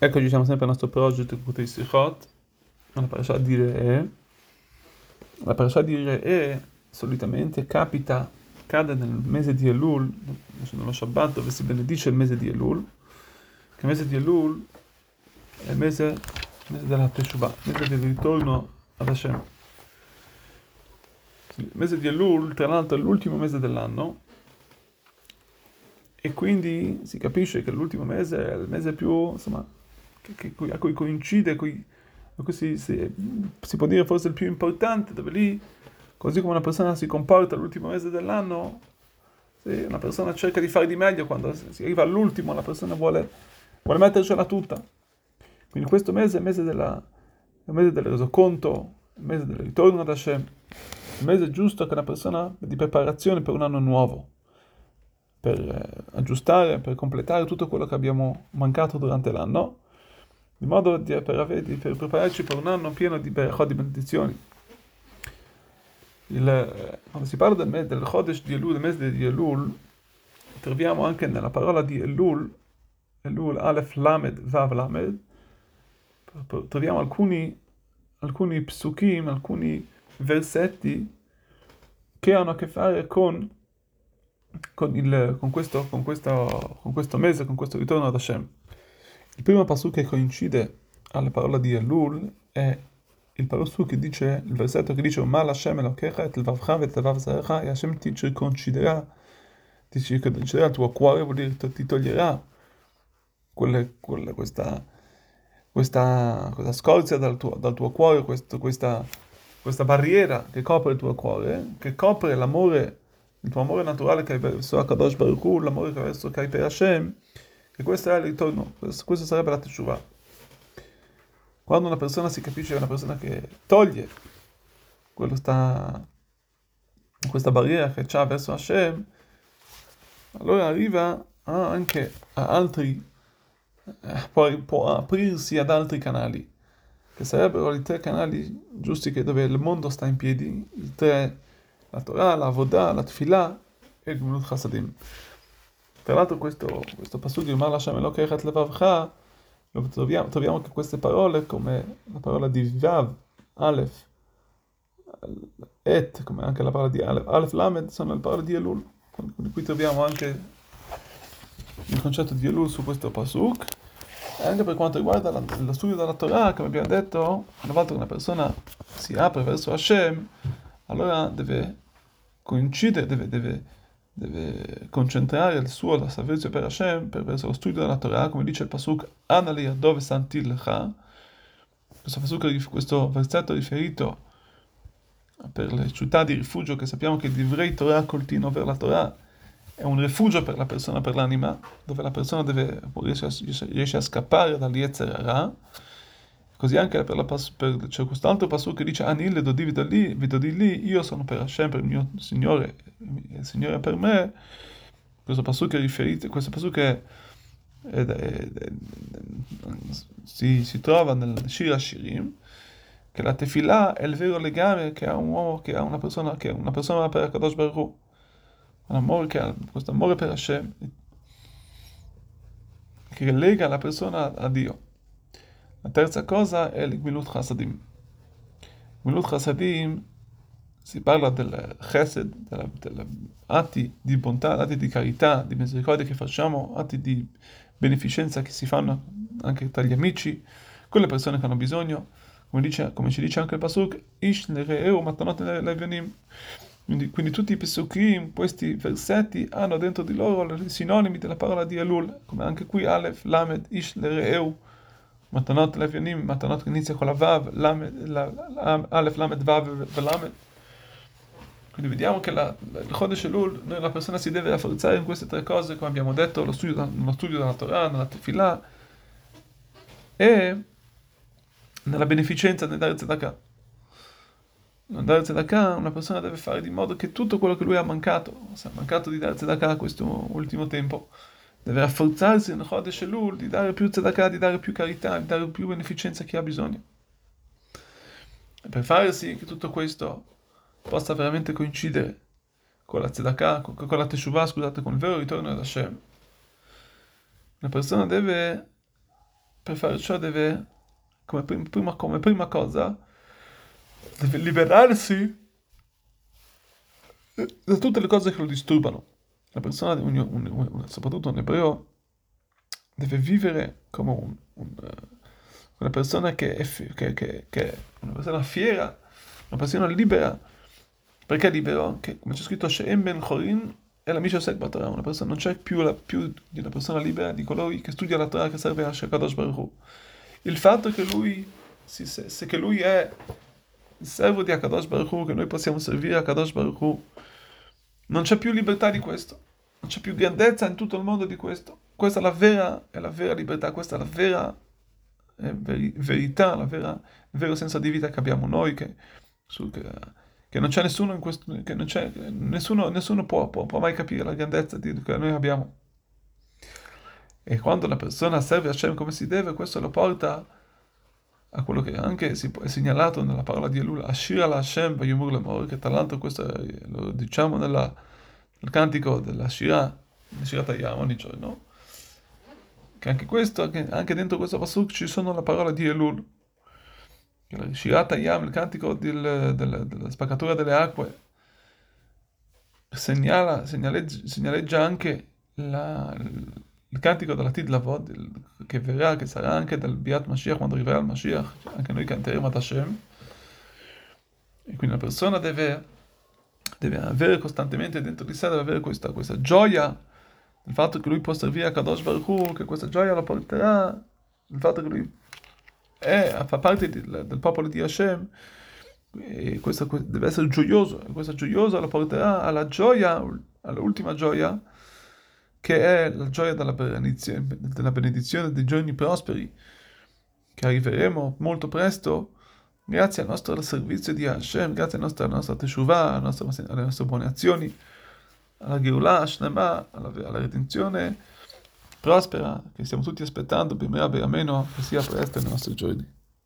Eccoci, siamo sempre al nostro progetto Kutei Sichot, la parasha di Re'e. La parasha di Re'e solitamente capita, cade nel mese di Elul, nello Shabbat dove si benedice il mese di Elul, che il mese di Elul è il mese, il mese della Teshuvah, il mese del ritorno ad Hashem. Il mese di Elul, tra l'altro, è l'ultimo mese dell'anno, e quindi si capisce che l'ultimo mese è il mese più, insomma, che, a cui coincide, a cui, si, si, si, può dire forse il più importante, dove lì, così come una persona si comporta l'ultimo mese dell'anno, sì, una persona cerca di fare di meglio, quando si arriva all'ultimo la persona vuole, vuole mettercela tutta. Quindi questo mese è il mese, della, il mese del resoconto, il mese del ritorno ad Hashem, il mese giusto che una persona di preparazione per un anno nuovo, per eh, aggiustare, per completare tutto quello che abbiamo mancato durante l'anno di modo di, per, per, prepararci per un anno pieno di berachot, di benedizioni. Il, quando si parla del, del Chodesh di Elul, del mese di Elul, troviamo anche nella parola di Elul, Elul Aleph Lamed Vav Lamed, troviamo alcuni, alcuni psukim, alcuni versetti che hanno a che fare con, con, il, con, questo, con, questo, con questo mese, con questo ritorno ad Hashem. Il primo pasuk che coincide alla parola di Elul è il pasuk che dice, il versetto che dice, Ma Hashem Elokecha et levavcha et levav e Hashem ti circonciderà, ti circonciderà il tuo cuore, vuol dire ti toglierà quelle, quelle, questa, questa, questa scorzia dal tuo, dal tuo cuore, questo, questa, questa barriera che copre il tuo cuore, che copre l'amore, il tuo amore naturale che hai verso Akadosh Baruch Hu, l'amore che hai verso che per Hashem, e questo è il ritorno, questo sarebbe la teshuva. Quando una persona si capisce che è una persona che toglie sta, questa barriera che ha verso Hashem, allora arriva anche a altri, eh, può, può aprirsi ad altri canali, che sarebbero i tre canali giusti che dove il mondo sta in piedi, i tre, la Torah, la Vodah, la Tfilah e il Gmulut Chasadim. Tra l'altro questo, questo passaggio di Mar Lashem Elokechat Levavcha, troviamo, troviamo che queste parole, come la parola di Vav, Aleph, Et, come anche la parola di Aleph, Aleph Lamed, sono le parole di Elul. Quindi qui troviamo anche il concetto di Elul su questo pasuk. E anche per quanto riguarda la, lo studio della Torah, come abbiamo detto, una volta che una persona si apre verso Hashem, allora deve coincidere, deve, deve deve concentrare il suo servizio per Hashem, per lo studio della Torah, come dice il Pasuk, Anali dove santil lecha. Questo, pasuk, questo versetto riferito per le città di rifugio, che sappiamo che Divrei Torah coltino per la Torah, è un rifugio per la persona, per l'anima, dove la persona deve, riesce, a, riesce a scappare dall'Yetzerara, Così anche per, la, per c'è quest'altro passo che dice Anil dodi vidodi lì, io sono per Hashem, per il mio Signore, il Signore è per me. Questo passo che riferite, questo passo che è, è, è, si, si, trova nel Shira Shirim, che la tefilà è il vero legame che ha un uomo, che ha una persona, che una persona per Kadosh Baruch Hu. Un amore che ha, questo amore per Hashem, che lega la persona a Dio. Cosa è il Gmilut Chasadim. Gmilut Chasadim si parla del chesed, della, atti di bontà, atti di carità, di misericordia che facciamo, atti di beneficenza che si fanno anche tra gli amici, con le persone che hanno bisogno, come, dice, come ci dice anche il Pasuk, Ish nere'eu matanot levionim. Quindi, quindi tutti i Pesukim, questi versetti, hanno dentro di loro i sinonimi della parola di Elul, come anche qui Aleph, Lamed, Ish מתנות לאפיינים, מתנות inizia con la Vav, Aleph, Lamed, Vav e Lamed. Quindi vediamo che la, il Chodesh Elul, la persona si deve rafforzare in queste tre cose, come abbiamo detto, lo studio, lo studio della Torah, nella Tefillah e nella beneficenza nel dare tzedakah. Nel dare tzedakah una persona deve fare di modo che tutto quello che lui ha mancato, si è mancato di dare tzedakah questo ultimo tempo, deve rafforzarsi nel Chodesh Elul, di dare più tzedakah, di dare più carità, di dare più beneficenza a chi ha bisogno. E per fare sì che tutto questo possa veramente coincidere con la tzedakah, con, con la teshuvah, scusate, con il vero ritorno ad Hashem, una persona deve per fare ciò deve, come prima, come prima cosa, deve liberarsi da tutte le cose che lo disturbano. La persona, un, un, un, soprattutto un ebreo, deve vivere come un, una persona che è, che, che, che è una persona fiera, una persona libera. Perché libero? Che, come c'è scritto, She'em ben Chorin è la Misha Torah, una persona, non c'è più, la, più di una persona libera di colui che studia la Torah che serve a Shekadosh Baruch. Il fatto che lui, si, se, se che lui è il servo di Akadosh Baruch che noi possiamo servire Akadosh Baruch non c'è più libertà di questo, non c'è più grandezza in tutto il mondo di questo. Questa è la vera, è la vera libertà, questa è la vera è veri, verità, la vera, il vero senso di vita che abbiamo noi, che, su, che, che non c'è nessuno in questo, che non c'è, nessuno, nessuno può, può, può, mai capire la grandezza di, che noi abbiamo. E quando la persona serve a Hashem come si deve, questo lo porta a quello che anche si, è segnalato nella parola di Elul, Ashira la Hashem Vayumur Lemor, che tra l'altro questo lo diciamo nella, nel cantico della Shira, la Shira Tayyam ogni giorno, che anche questo, anche, anche dentro questo pasuk ci sono la parola di Elul, che Shirat Hayam, il cantico del, del, della spaccatura delle acque, segnala, segnaleggia, segnaleggia anche la, il cantico della Tid Lavod, che verrà, che sarà anche dal Biat Mashiach, quando arriverà il Mashiach, anche noi canteremo ad Hashem. E quindi la persona deve, deve avere costantemente dentro di sé, deve avere questa, questa gioia. Il fatto che lui può servire a Kadosh Baruch Hu, che questa gioia la porterà, il fatto che lui è, fa parte di, del popolo di Hashem, e questo deve essere gioioso, e questa gioiosa la porterà alla gioia, all'ultima gioia, che è la gioia della della benedizione dei giorni prosperi, che arriveremo molto presto, grazie al nostro servizio di Hashem, grazie alla nostra, alla nostra alle nostre, buone azioni alla Geulah Shnema, alla, alla redenzione prospera che stiamo tutti aspettando, Bimea Beameno, che sia presto nei nostri giorni.